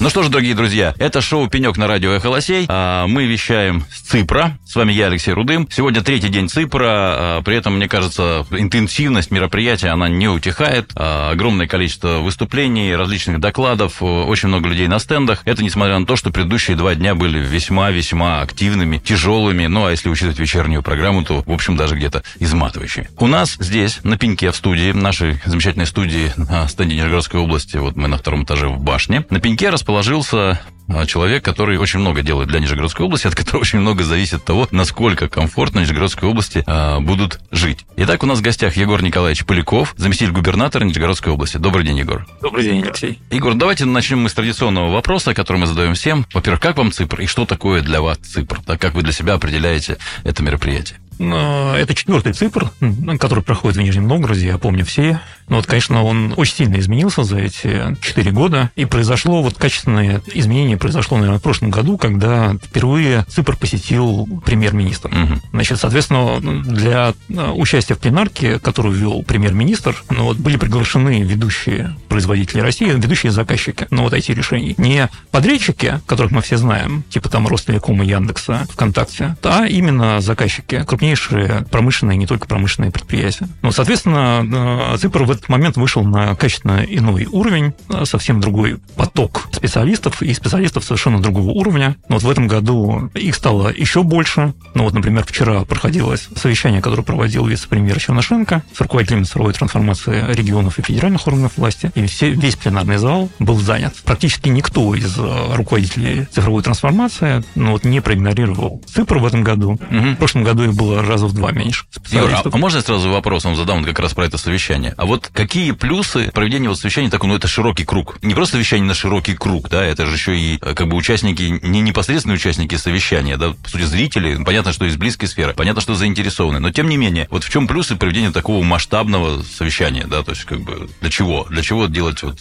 Ну что ж, дорогие друзья, это шоу «Пенек» на радио «Эхолосей». А, Мы вещаем с Ципра. С вами я, Алексей Рудым. Сегодня третий день Ципра. а, При этом, мне кажется, интенсивность мероприятия, она не утихает. А, Огромное количество выступлений, различных докладов, очень много людей на стендах. Это несмотря на то, что предыдущие два дня были весьма-весьма активными, тяжелыми. Ну, а если учитывать вечернюю программу, то, в общем, даже где-то изматывающими. У нас здесь, на пеньке в студии, нашей замечательной студии на стенде Нижегородской области, вот мы на втором этаже в башне, на пеньке расположился а, человек, который очень много делает для Нижегородской области, от которого очень много зависит от того, насколько комфортно Нижегородской области а, будут жить. Итак, у нас в гостях Егор Николаевич Поляков, заместитель губернатора Нижегородской области. Добрый день, Егор. Добрый день, Алексей. Егор, давайте начнем мы с традиционного вопроса, который мы задаем всем. Во-первых, как вам Ципр и что такое для вас Ципр? Так как вы для себя определяете это мероприятие? Ну, Это четвертый цифр, который проходит в Нижнем Новгороде, я помню все. Но вот, конечно, он очень сильно изменился за эти четыре года. И произошло вот качественное изменение произошло, наверное, в прошлом году, когда впервые Ципр посетил премьер-министр. Мгм. Значит, соответственно, для э, участия в пленарке, которую вел премьер-министр, ну, вот, были приглашены ведущие производители России, ведущие заказчики, ну, вот IT-решений. Не подрядчики, которых мы все знаем, типа там Ростелекома, Яндекса, ВКонтакте, а именно заказчики, крупнейшие промышленные, не только промышленные предприятия. Ну, соответственно, э, Ципр в этот момент вышел на качественно иной уровень, э, совсем другой поток специалистов и специалистов совершенно другого уровня. Но вот в этом году их стало еще больше. Ну вот, например, вчера проходилось совещание, которое проводил вице-премьер Чернышенко с руководителями цифровой трансформации регионов и федеральных органов власти. И все, весь пленарный зал был занят. Практически никто из э, руководителей цифровой трансформации ну, вот, не проигнорировал Цифр в этом году. Мгм. В прошлом году их было раза в два меньше Егор, а, а можно я сразу вопрос вам задам вот как раз про это совещание? А вот какие плюсы проведения вот совещания, так, ну, это широкий круг. Не просто совещание на широкий круг, да, это же еще и э, как бы участники, не непосредственные участники совещания, да, по сути, зрители, понятно, что из близкой сферы, понятно, что заинтересованы, но тем не менее, вот в чем плюсы проведения такого масштабного совещания, да, то есть как бы для чего? Для чего делать вот...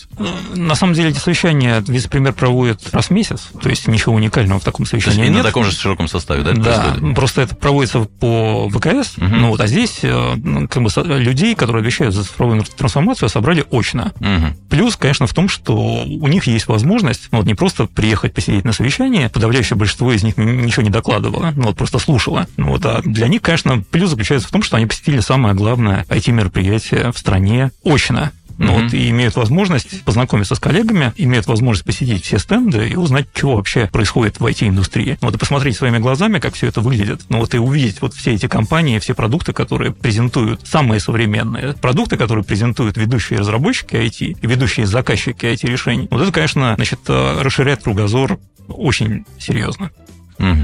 На самом деле эти совещания вице-премьер проводит раз в месяц, то есть ничего уникального в таком То есть совещании и на нет. таком же широком составе, да, это Да, происходит? просто это проводится по ВКС, Мгм. ну вот, а здесь э, ну, как бы людей, которые отвечают за цифровую трансформацию, собрали очно. Мгм. Плюс, конечно, в том, что у них есть возможность ну, вот не просто приехать посидеть на совещание, подавляющее большинство из них ничего не докладывало, ну, вот просто слушало. Ну, Вот, а для них, конечно, плюс заключается в том, что они посетили самое главное IT-мероприятие в стране очно. Ну, вот, и имеют возможность познакомиться с коллегами, имеют возможность посетить все стенды и узнать, что вообще происходит в IT-индустрии. Вот, и посмотреть своими глазами, как все это выглядит. Ну, вот, и увидеть вот все эти компании, все продукты, которые презентуют самые современные продукты, которые презентуют ведущие разработчики IT и ведущие заказчики IT-решений. Вот это, конечно, значит, э, расширяет кругозор очень серьезно.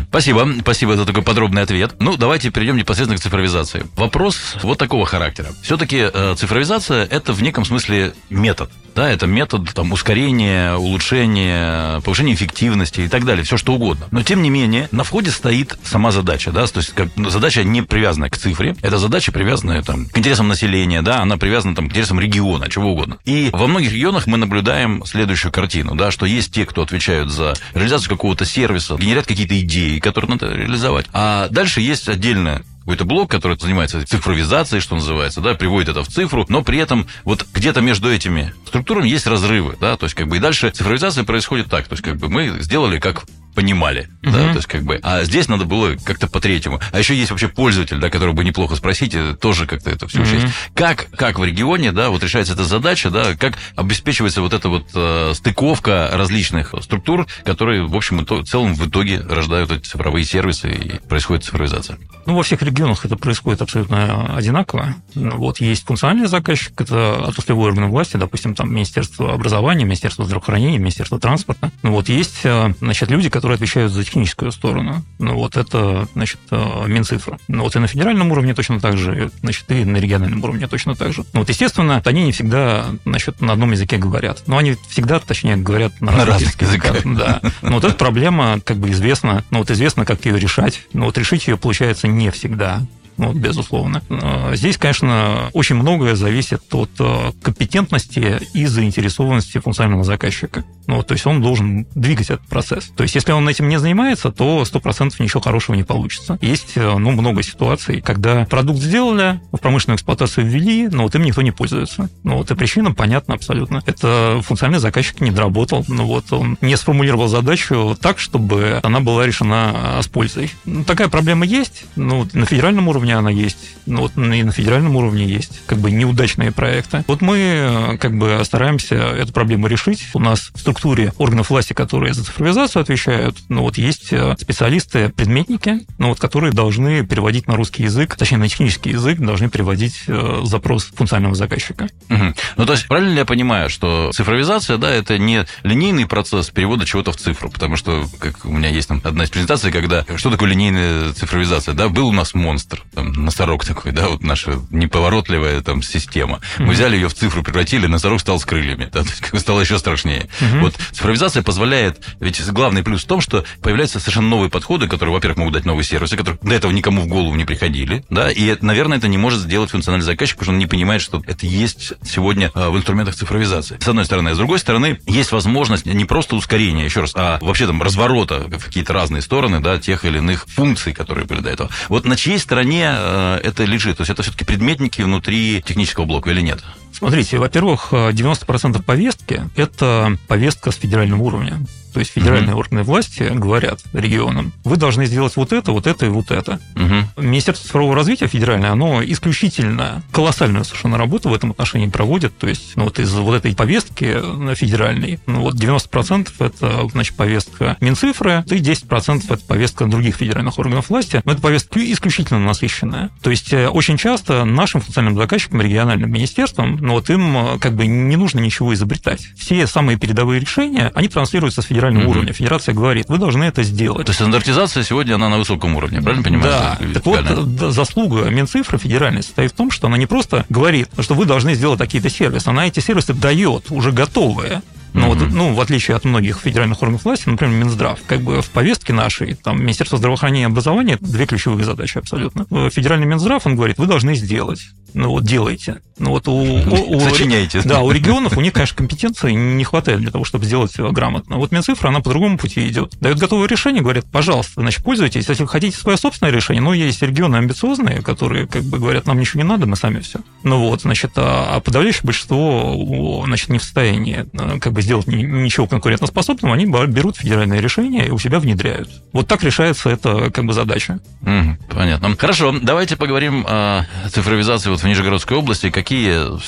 Спасибо, спасибо за такой подробный ответ. Ну, давайте перейдем непосредственно к цифровизации. Вопрос вот такого характера. Все-таки цифровизация это в неком смысле метод. Да, это метод там, ускорения, улучшения, повышения эффективности и так далее, все что угодно. Но тем не менее, на входе стоит сама задача, да, то есть как, ну, задача не привязанная к цифре, это задача привязанная там, к интересам населения, да, она привязана там, к интересам региона, чего угодно. И во многих регионах мы наблюдаем следующую картину, да, что есть те, кто отвечают за реализацию какого-то сервиса, генерят какие-то идеи, которые надо реализовать. А дальше есть отдельная какой-то блок, который занимается цифровизацией, что называется, да, приводит это в цифру, но при этом вот где-то между этими структурами есть разрывы, да, то есть как бы и дальше цифровизация происходит так, то есть как бы мы сделали как понимали, да, Мгм. то есть как бы, а здесь надо было как-то по-третьему. А еще есть вообще пользователь, да, которого бы неплохо спросить, э, тоже как-то это все Мгм. учесть. Как, как в регионе, да, вот решается эта задача, да, как обеспечивается вот эта вот э, стыковка различных структур, которые, в общем, в целом в итоге рождают эти цифровые сервисы и происходит цифровизация. Ну, во всех регионах это происходит абсолютно одинаково. Ну, Вот есть функциональный заказчик, это отраслевые органы власти, допустим, там Министерство образования, Министерство здравоохранения, Министерство транспорта. Ну, вот есть, э, значит, люди, которые отвечают за техническую сторону. Ну, вот это, значит, э, Минцифра. Ну, вот и на федеральном уровне точно так же, значит, и на региональном уровне точно так же. Ну, вот, естественно, они не всегда, значит, на одном языке говорят. Но они всегда, точнее, говорят на, На разных разных языках. Да. Но вот эта проблема, как бы, известна. Ну, вот известно, как ее решать. Но вот решить ее получается не всегда. Ну, безусловно. Э, здесь, конечно, очень многое зависит от э, компетентности и заинтересованности функционального заказчика. Ну, то есть он должен двигать этот процесс. То есть если он этим не занимается, то 100% ничего хорошего не получится. Есть ну, много ситуаций, когда продукт сделали, в промышленную эксплуатацию ввели, но вот им никто не пользуется. Ну, вот и причина понятна абсолютно. Это функциональный заказчик не доработал, ну, вот он не сформулировал задачу так, чтобы она была решена с пользой. Ну, такая проблема есть, ну, на федеральном уровне она есть, ну, вот и на федеральном уровне есть как бы неудачные проекты. Вот мы как бы стараемся эту проблему решить. У нас в структуре органов власти, которые за цифровизацию отвечают, ну, вот есть специалисты-предметники, ну, вот, которые должны переводить на русский язык, точнее, на технический язык, должны переводить э, запрос функционального заказчика. Угу. Ну, то есть, правильно ли я понимаю, что цифровизация, да, это не линейный процесс перевода чего-то в цифру, потому что, как у меня есть там одна из презентаций, когда что такое линейная цифровизация, да, был у нас монстр, там, носорог такой, да, вот наша неповоротливая там система. Мы угу. взяли ее в цифру, превратили, носорог стал с крыльями, да, то есть стало еще страшнее. Угу. Вот цифровизация позволяет, ведь главный плюс в том, что появляются совершенно новые подходы, которые, во-первых, могут дать новые сервисы, которые до этого никому в голову не приходили, да, и, наверное, это не может сделать функциональный заказчик, потому что он не понимает, что это есть сегодня а, в инструментах цифровизации. С одной стороны. А с другой стороны, есть возможность не просто ускорения, еще раз, а вообще там разворота в какие-то разные стороны, да, тех или иных функций, которые были до этого. Вот на чьей стороне э, это лежит? То есть это все-таки предметники внутри технического блока или нет? Смотрите, во-первых, 90% повестки – это повестка с федерального уровня. То есть федеральные угу. органы власти говорят регионам, вы должны сделать вот это, вот это и вот это. Угу. Министерство цифрового развития федеральное, оно исключительно колоссальную совершенно работу в этом отношении проводит. То есть ну, вот из вот этой повестки федеральной, ну, вот 90% это значит, повестка Минцифры, и 10% это повестка других федеральных органов власти. Но это повестка исключительно насыщенная. То есть э, очень часто нашим функциональным заказчикам, региональным министерствам, ну вот им э, как бы не нужно ничего изобретать. Все самые передовые решения, они транслируются с федерального mm-hmm. уровня. Федерация говорит, вы должны это сделать. То есть стандартизация сегодня она на высоком уровне, правильно понимаю? Да. Так вот, заслуга Минцифры федеральной состоит в том, что она не просто говорит, что вы должны сделать такие-то сервисы, она эти сервисы дает уже готовые. Ну, mm-hmm. вот, ну, в отличие от многих федеральных органов власти, например, Минздрав, как бы в повестке нашей, там, Министерство здравоохранения и образования, две ключевые задачи абсолютно. Федеральный Минздрав, он говорит, вы должны сделать. Ну, вот делайте. Ну, вот у, у, у, Сочиняйте. Да, у регионов, у них, конечно, компетенции не хватает для того, чтобы сделать грамотно. Вот Минцифра, она по другому пути идет. Дает готовое решение, говорят, пожалуйста, значит, пользуйтесь. Если вы хотите свое собственное решение, но есть регионы амбициозные, которые, как бы, говорят, нам ничего не надо, мы сами все. Ну, вот, значит, а, а подавляющее большинство, значит, не в состоянии, как бы, сделать ничего конкурентоспособного, они берут федеральное решение и у себя внедряют. Вот так решается эта как бы задача. Угу, понятно. Хорошо, давайте поговорим о цифровизации вот в Нижегородской области. Какие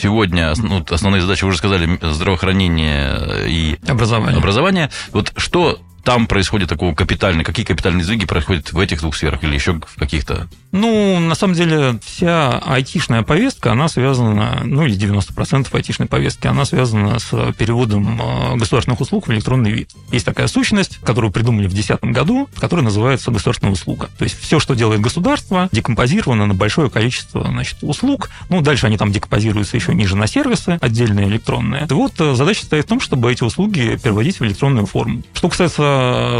сегодня ну, основные задачи, вы уже сказали, здравоохранение и образование. образование. Вот что там происходит такого капитального, какие капитальные сдвиги происходят в этих двух сферах или еще в каких-то? Ну, на самом деле, вся айтишная повестка, она связана, ну, или 90% айтишной повестки, она связана с переводом э, государственных услуг в электронный вид. Есть такая сущность, которую придумали в 2010 году, которая называется государственная услуга. То есть все, что делает государство, декомпозировано на большое количество значит, услуг. Ну, дальше они там декомпозируются еще ниже на сервисы, отдельные электронные. И вот э, задача стоит в том, чтобы эти услуги переводить в электронную форму. Что касается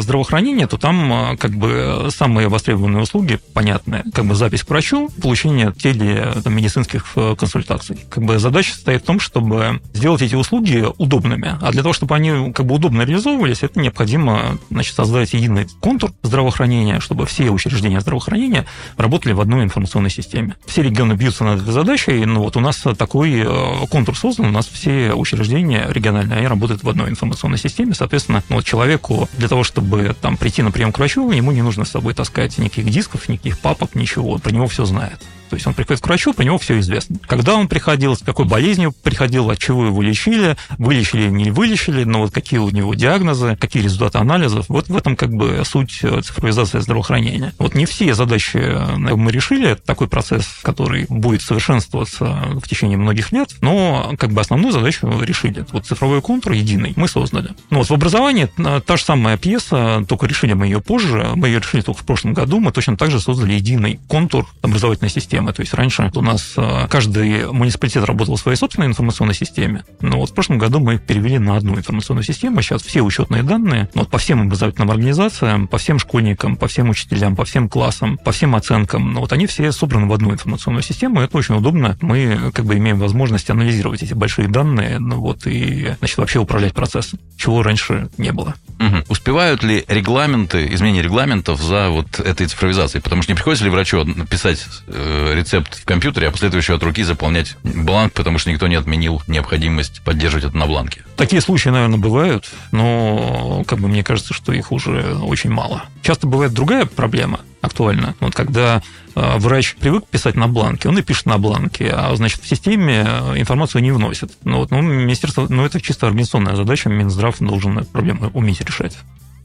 здравоохранения, то там а, как бы самые востребованные услуги, понятные, как бы запись к врачу, получение телемедицинских э, консультаций. Как бы задача состоит в том, чтобы сделать эти услуги удобными. А для того, чтобы они как бы удобно реализовывались, это необходимо значит, создать единый контур здравоохранения, чтобы все учреждения здравоохранения работали в одной информационной системе. Все регионы бьются над этой задачей, но вот у нас такой э, контур создан, у нас все учреждения региональные, они работают в одной информационной системе, соответственно, ну, вот человеку для того, чтобы там прийти на прием к врачу, ему не нужно с собой таскать никаких дисков, никаких папок, ничего. Про него все знает. То есть он приходит к врачу, про него все известно. Когда он приходил, с какой болезнью приходил, от чего его лечили, вылечили или не вылечили, но вот какие у него диагнозы, какие результаты анализов. Вот в этом как бы суть э, цифровизации здравоохранения. Вот не все задачи э, мы решили. Это такой процесс, который будет совершенствоваться в течение многих лет, но как бы основную задачу решили. Вот цифровой контур единый мы создали. Ну вот в образовании э, та же самая пьеса, только решили мы ее позже. Мы ее решили только в прошлом году. Мы точно так же создали единый контур образовательной системы системы. То есть раньше у нас э, каждый муниципалитет работал в своей собственной информационной системе, но вот в прошлом году мы перевели на одну информационную систему. Сейчас все учетные данные вот по всем образовательным организациям, по всем школьникам, по всем учителям, по всем классам, по всем оценкам, ну, вот они все собраны в одну информационную систему, и это очень удобно. Мы как бы имеем возможность анализировать эти большие данные, ну вот, и, значит, вообще управлять процессом, чего раньше не было. Угу. Успевают ли регламенты, изменения регламентов за вот этой цифровизацией? Потому что не приходится ли врачу написать э, рецепт в компьютере, а после этого еще от руки заполнять бланк, потому что никто не отменил необходимость поддерживать это на бланке? Такие случаи, наверное, бывают, но как бы мне кажется, что их уже очень мало. Часто бывает другая проблема актуальна. Вот когда э, врач привык писать на бланке, он и пишет на бланке, а значит в системе э, информацию не вносит. Ну, вот, ну, министерство, ну, это чисто организационная задача, Минздрав должен эту проблему уметь решать.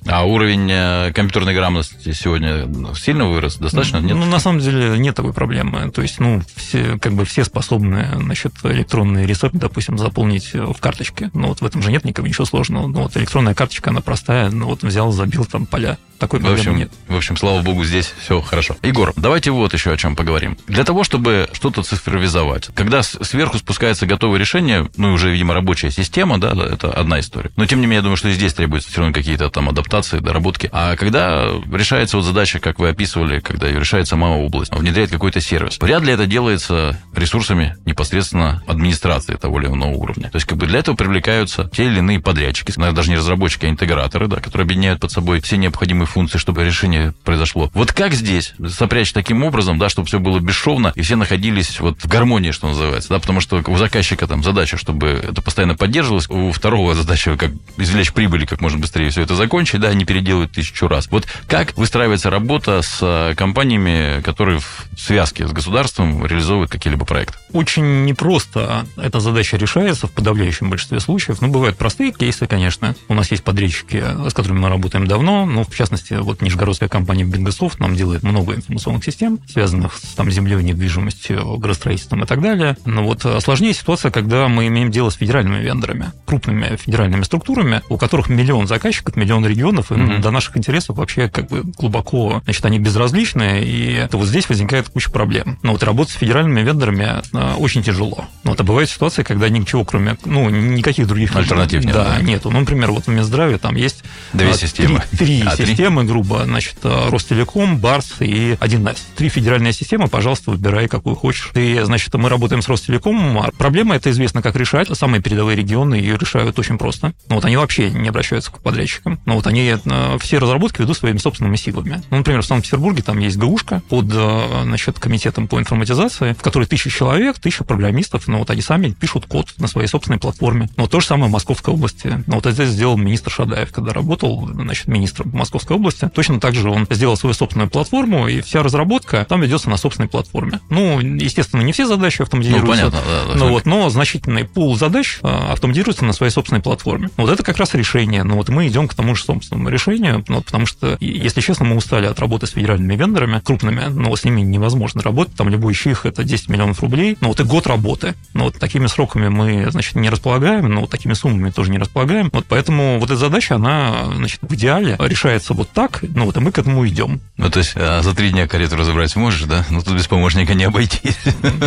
А уровень э, компьютерной грамотности сегодня сильно вырос? Достаточно? Нет? Ну, на самом деле, нет такой проблемы. То есть, ну, все, как бы все способны, значит, электронный рецепт, допустим, заполнить в карточке. Ну, вот в этом же нет никакого ничего сложного. Ну, вот электронная карточка, она простая. Ну, вот взял, забил там поля. Такой в общем, нет. В общем, слава богу, здесь все хорошо. Егор, давайте вот еще о чем поговорим. Для того, чтобы что-то цифровизовать, когда сверху спускается готовое решение, ну, уже, видимо, рабочая система, да, это одна история. Но, тем не менее, я думаю, что и здесь требуется все равно какие-то там адаптации, доработки. А когда решается вот задача, как вы описывали, когда ее решает сама область, внедряет какой-то сервис, вряд ли это делается ресурсами непосредственно администрации того или иного уровня. То есть, как бы для этого привлекаются те или иные подрядчики, наверное, даже не разработчики, а интеграторы, да, которые объединяют под собой все необходимые функции, чтобы решение произошло. Вот как здесь сопрячь таким образом, да, чтобы все было бесшовно, и все находились вот в гармонии, что называется, да, потому что у заказчика там задача, чтобы это постоянно поддерживалось, у второго задача, как извлечь прибыли, как можно быстрее все это закончить, да, не переделывать тысячу раз. Вот как выстраивается работа с э, компаниями, которые в связке с государством реализовывают какие-либо проекты? Очень непросто эта задача решается в подавляющем большинстве случаев. Ну, бывают простые кейсы, конечно. У нас есть подрядчики, с которыми мы работаем давно, ну, в частности, вот нижегородская компания Бенгософт нам делает много информационных систем, связанных с там, землей, недвижимостью, градостроительством и так далее. Но вот сложнее ситуация, когда мы имеем дело с федеральными вендорами, крупными федеральными структурами, у которых миллион заказчиков, миллион регионов, и mm-hmm. до наших интересов вообще как бы глубоко, значит, они безразличны, и это вот здесь возникает куча проблем. Но вот работать с федеральными вендорами э, очень тяжело. Но это бывает ситуация, когда ничего, кроме, ну, никаких других... Альтернатив нет. Да, нету. Ну, например, вот в Минздраве там есть... Две а, системы. Три, три а, системы системы, грубо, значит, э, Ростелеком, Барс и 1С. Три федеральные системы, пожалуйста, выбирай, какую хочешь. И, значит, мы работаем с Ростелекомом. А проблема это известно, как решать. Самые передовые регионы ее решают очень просто. Ну, вот они вообще не обращаются к подрядчикам. Ну, вот они э, все разработки ведут своими собственными силами. Ну, например, в Санкт-Петербурге там есть ГУшка под, э, значит, комитетом по информатизации, в которой тысяча человек, тысяча программистов, но ну, вот они сами пишут код на своей собственной платформе. Но то же самое в Московской области. Ну, вот это сделал министр Шадаев, когда работал, значит, министром Московской области. Точно так же он сделал свою собственную платформу, и вся разработка там ведется на собственной платформе. Ну, естественно, не все задачи автоматизируются. Ну, понятно, да, да, но, вот, но значительный пул задач а, автоматизируется на своей собственной платформе. Вот это как раз решение. Но вот мы идем к тому же собственному решению, ну, потому что, если честно, мы устали от работы с федеральными вендорами крупными, но с ними невозможно работать. Там любой чих это 10 миллионов рублей, ну вот и год работы. Но вот такими сроками мы, значит, не располагаем, но вот такими суммами тоже не располагаем. Вот поэтому вот эта задача, она, значит, в идеале решается вот так, ну вот, и мы к этому идем. Ну, то есть, а за три дня карету разобрать можешь, да? Ну, тут без помощника не обойтись.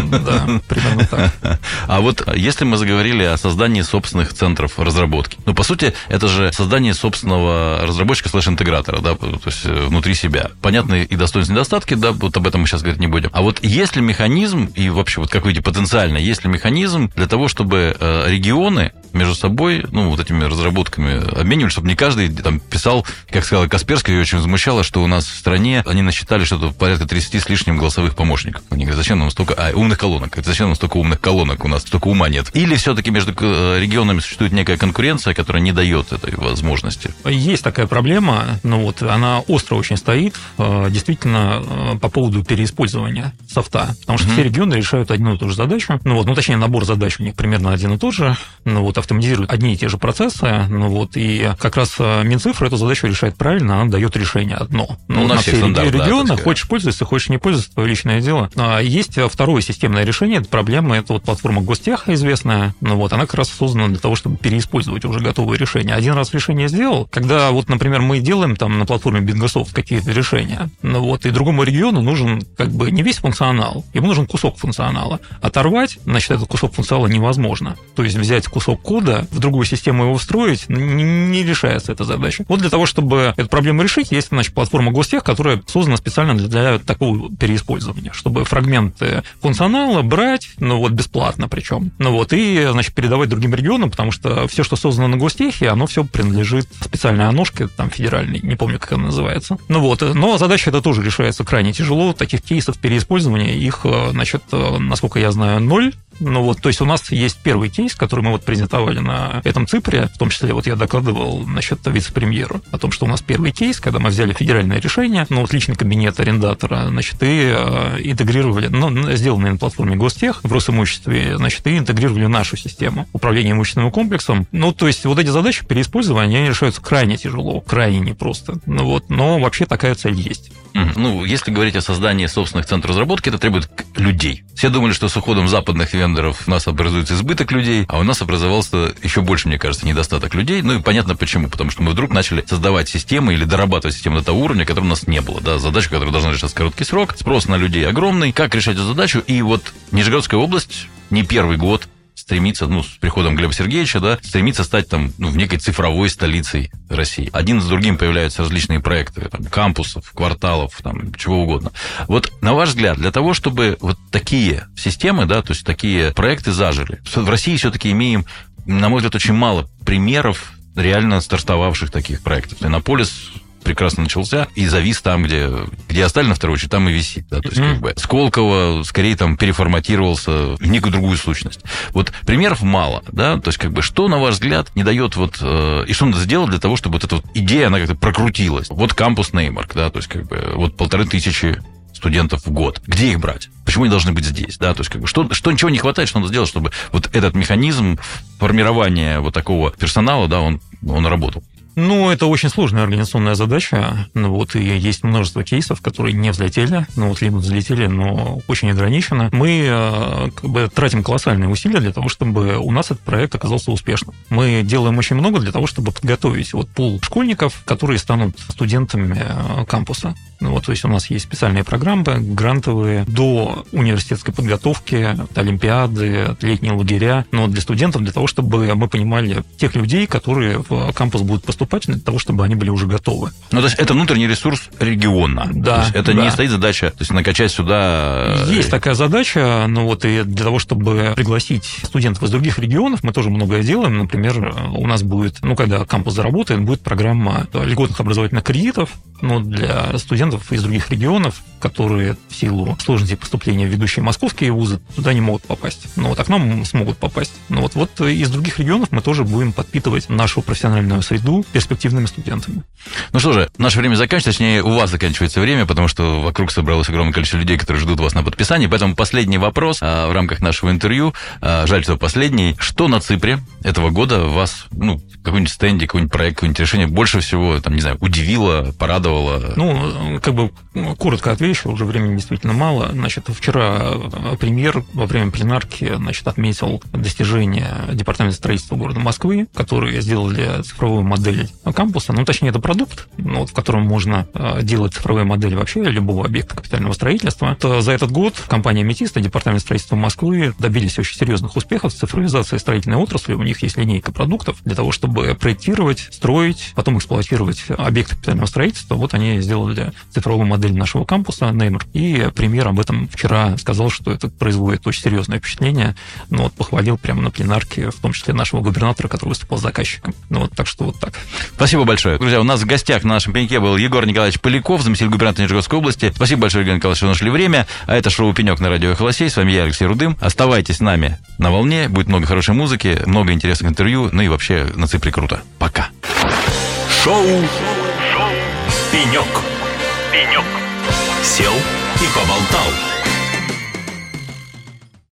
Да, примерно так. А вот если мы заговорили о создании собственных центров разработки, ну, по сути, это же создание собственного разработчика слэш-интегратора, да, то есть э, внутри себя. Понятные и достоинства, и недостатки, да, вот об этом мы сейчас говорить не будем. А вот есть ли механизм, и вообще, вот как видите, потенциально, есть ли механизм для того, чтобы э, регионы между собой, ну, вот этими разработками обменивались, чтобы не каждый там писал, как сказал Касперский, очень возмущало, что у нас в стране они насчитали что-то порядка 30 с лишним голосовых помощников. Они говорят, зачем нам столько... А, умных колонок. Зачем нам столько умных колонок? У нас столько ума нет. Или все-таки между э, регионами существует некая конкуренция, которая не дает этой возможности? Есть такая проблема, но вот она остро очень стоит, э, действительно, э, по поводу переиспользования софта. Потому что mm-hmm. все регионы решают одну и ту же задачу. Ну вот, ну точнее, набор задач у них примерно один и тот же. Ну вот автоматизирует одни и те же процессы, ну вот, и как раз э, Минцифра эту задачу решает правильно, она дает решение одно. Ну, на, на все регионы, да, хочешь пользоваться, хочешь не пользоваться, твое личное дело. А есть второе системное решение, это проблема, это вот платформа Гостеха известная, ну вот, она как раз создана для того, чтобы переиспользовать уже готовые решения. Один раз решение сделал, когда вот, например, мы делаем там на платформе Bitgosoft какие-то решения, ну вот, и другому региону нужен как бы не весь функционал, ему нужен кусок функционала. Оторвать, значит, этот кусок функционала невозможно. То есть взять кусок кода, в другую систему его встроить, не решается эта задача. Вот для того, чтобы эту проблему решить, есть, значит, платформа Гостех, которая создана специально для такого переиспользования, чтобы фрагменты функционала брать, ну вот бесплатно причем, ну вот, и, значит, передавать другим регионам, потому что все, что создано на Гостехе, оно все принадлежит специальной аношке, там, федеральной, не помню, как она называется. Ну вот, но задача это тоже решается крайне тяжело, таких кейсов переиспользования, их, значит, насколько я знаю, ноль, ну вот, то есть у нас есть первый кейс, который мы вот презентовали на этом ЦИПРе, в том числе вот я докладывал насчет вице-премьера о том, что у нас первый кейс, когда мы взяли федеральное решение, ну вот личный кабинет арендатора, значит, и э, интегрировали, ну, сделанное на платформе Гостех в Росимуществе, значит, и интегрировали нашу систему управления имущественным комплексом. Ну, то есть вот эти задачи переиспользования, они решаются крайне тяжело, крайне непросто. Ну вот, но вообще такая цель есть. Ну, если говорить о создании собственных центров разработки, это требует людей. Все думали, что с уходом западных вендоров у нас образуется избыток людей, а у нас образовался еще больше, мне кажется, недостаток людей. Ну и понятно почему. Потому что мы вдруг начали создавать системы или дорабатывать систему до того уровня, который у нас не было. Да, задача, которая должна решаться в короткий срок. Спрос на людей огромный. Как решать эту задачу? И вот Нижегородская область не первый год стремится, ну, с приходом Глеба Сергеевича, да, стремится стать там, ну, в некой цифровой столицей России. Один за другим появляются различные проекты, там, кампусов, кварталов, там, чего угодно. Вот, на ваш взгляд, для того, чтобы вот такие системы, да, то есть такие проекты зажили, в России все-таки имеем, на мой взгляд, очень мало примеров реально стартовавших таких проектов. Иннополис прекрасно начался и завис там, где, где оставили на второй очередь, там и висит. Да? То есть, mm-hmm. как бы, Сколково скорее там переформатировался в некую другую сущность. Вот примеров мало, да, то есть, как бы, что, на ваш взгляд, не дает вот, э, и что надо сделать для того, чтобы вот эта вот идея, она как-то прокрутилась? Вот кампус Неймарк, да, то есть, как бы, вот полторы тысячи студентов в год. Где их брать? Почему они должны быть здесь? Да, то есть, как бы, что, что ничего не хватает, что надо сделать, чтобы вот этот механизм формирования вот такого персонала, да, он, он работал? Ну, это очень сложная организационная задача. Ну, вот, и есть множество кейсов, которые не взлетели, ну, вот, либо взлетели, но очень ограничено. Мы э, как бы тратим колоссальные усилия для того, чтобы у нас этот проект оказался успешным. Мы делаем очень много для того, чтобы подготовить вот пул школьников, которые станут студентами э, кампуса. Ну, вот, то есть у нас есть специальные программы, грантовые, до университетской подготовки, олимпиады, летние лагеря, но для студентов, для того, чтобы мы понимали тех людей, которые в кампус будут поступать, для того, чтобы они были уже готовы. Ну, то есть это внутренний ресурс региона. Да. То есть это да. не стоит задача, то есть накачать сюда... Э, есть такая задача, ну вот и для того, чтобы пригласить студентов из других регионов, мы тоже многое делаем. Например, у нас будет, ну, когда кампус заработает, будет программа льготных образовательных кредитов, ну, для студентов из других регионов, которые в силу сложности поступления в ведущие московские вузы туда не могут попасть. Но вот к нам смогут попасть. Но вот, вот из других регионов мы тоже будем подпитывать нашу профессиональную среду перспективными студентами. Ну что же, наше время заканчивается, точнее, у вас заканчивается время, потому что вокруг собралось огромное количество людей, которые ждут вас на подписании. Поэтому последний вопрос а, в рамках нашего интервью. А, жаль, что последний. Что на Ципре этого года вас, ну, какой-нибудь стенде, какой-нибудь проект, какое-нибудь решение больше всего, там, не знаю, удивило, порадовало? Ну, как бы коротко отвечу, уже времени действительно мало. Значит, вчера премьер во время пленарки значит, отметил достижение Департамента строительства города Москвы, которые сделали цифровую модель кампуса. Ну, точнее, это продукт, ну, вот, в котором можно э, делать цифровые модели вообще любого объекта капитального строительства. То за этот год компания Метист и Департамент строительства Москвы добились очень серьезных успехов с цифровизацией строительной отрасли. У них есть линейка продуктов для того, чтобы проектировать, строить, потом эксплуатировать объекты капитального строительства. Вот они сделали цифровую модель нашего кампуса Неймер. И премьер об этом вчера сказал, что это производит очень серьезное впечатление. Ну вот похвалил прямо на пленарке, в том числе нашего губернатора, который выступал заказчиком. Ну вот так что вот так. Спасибо большое. Друзья, у нас в гостях на нашем пеньке был Егор Николаевич Поляков, заместитель губернатора Нижегородской области. Спасибо большое, Евгений Николаевич, что нашли время. А это шоу «Пенек» на радио «Холосей». С вами я, Алексей Рудым. Оставайтесь с нами на волне. Будет много хорошей музыки, много интересных интервью. Ну и вообще на Ципре круто. Пока. Шоу. «Пенек». «Пенек». Сел и поболтал.